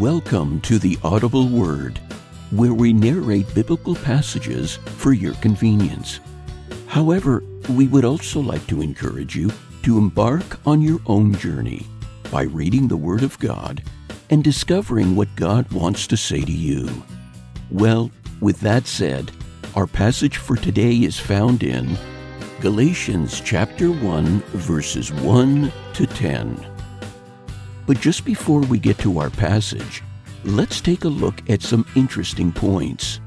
Welcome to the Audible Word, where we narrate biblical passages for your convenience. However, we would also like to encourage you to embark on your own journey by reading the Word of God and discovering what God wants to say to you. Well, with that said, our passage for today is found in Galatians chapter 1, verses 1 to 10. But just before we get to our passage, let's take a look at some interesting points.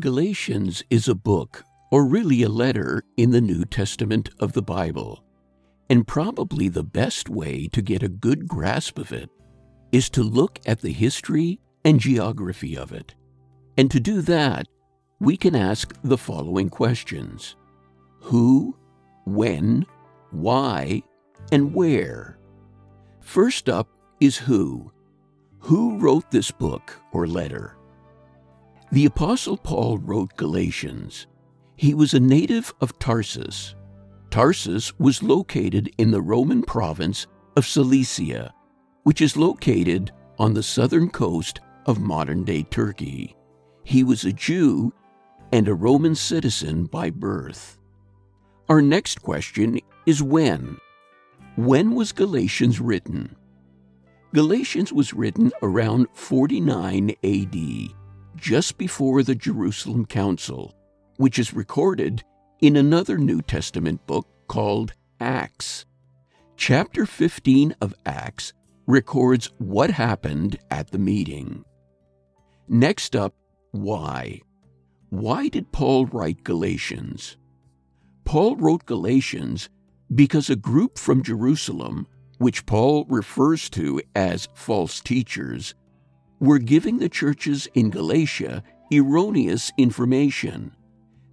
Galatians is a book, or really a letter, in the New Testament of the Bible. And probably the best way to get a good grasp of it is to look at the history and geography of it. And to do that, we can ask the following questions Who, when, why, and where? First up is who. Who wrote this book or letter? The Apostle Paul wrote Galatians. He was a native of Tarsus. Tarsus was located in the Roman province of Cilicia, which is located on the southern coast of modern day Turkey. He was a Jew and a Roman citizen by birth. Our next question is when? When was Galatians written? Galatians was written around 49 AD, just before the Jerusalem Council, which is recorded in another New Testament book called Acts. Chapter 15 of Acts records what happened at the meeting. Next up, why? Why did Paul write Galatians? Paul wrote Galatians because a group from Jerusalem, which Paul refers to as false teachers, were giving the churches in Galatia erroneous information.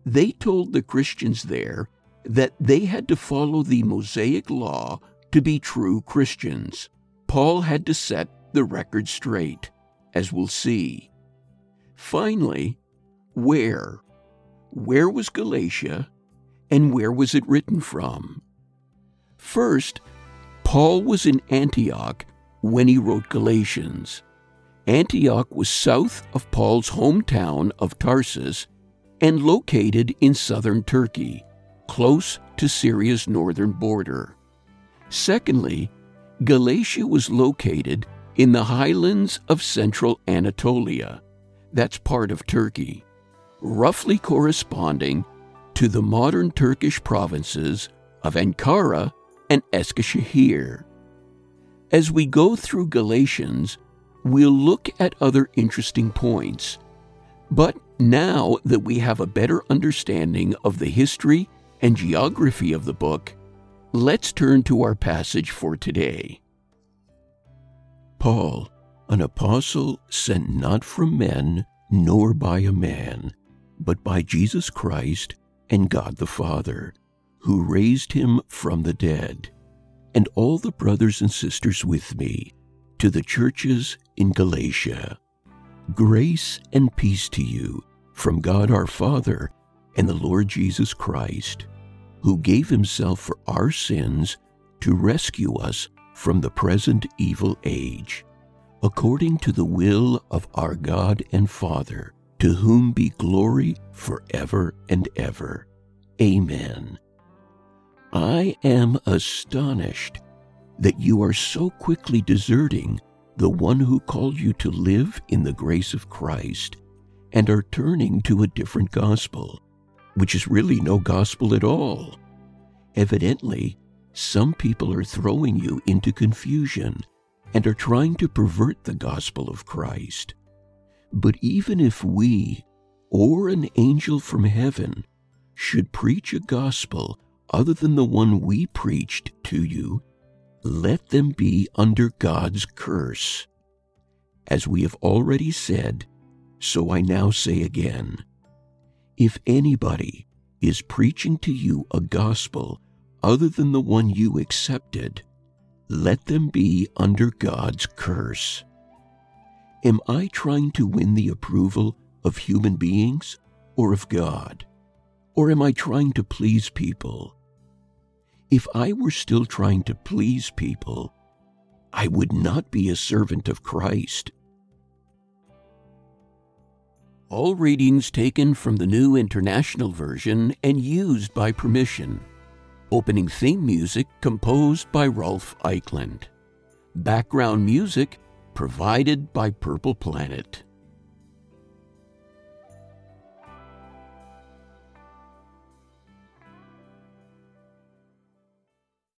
They told the Christians there that they had to follow the Mosaic law to be true Christians. Paul had to set the record straight, as we'll see. Finally, where? Where was Galatia and where was it written from? First, Paul was in Antioch when he wrote Galatians. Antioch was south of Paul's hometown of Tarsus and located in southern Turkey, close to Syria's northern border. Secondly, Galatia was located in the highlands of central Anatolia that's part of Turkey, roughly corresponding to the modern Turkish provinces of Ankara and Eskişehir. As we go through Galatians, we'll look at other interesting points. But now that we have a better understanding of the history and geography of the book, let's turn to our passage for today. Paul, an apostle sent not from men, nor by a man, but by Jesus Christ and God the Father, who raised him from the dead, and all the brothers and sisters with me, to the churches in Galatia. Grace and peace to you from God our Father and the Lord Jesus Christ, who gave himself for our sins to rescue us from the present evil age according to the will of our God and Father, to whom be glory forever and ever. Amen. I am astonished that you are so quickly deserting the one who called you to live in the grace of Christ and are turning to a different gospel, which is really no gospel at all. Evidently, some people are throwing you into confusion and are trying to pervert the gospel of Christ. But even if we, or an angel from heaven, should preach a gospel other than the one we preached to you, let them be under God's curse. As we have already said, so I now say again if anybody is preaching to you a gospel other than the one you accepted, let them be under God's curse. Am I trying to win the approval of human beings or of God? Or am I trying to please people? If I were still trying to please people, I would not be a servant of Christ. All readings taken from the New International Version and used by permission. Opening theme music composed by Rolf Eichland. Background music provided by Purple Planet.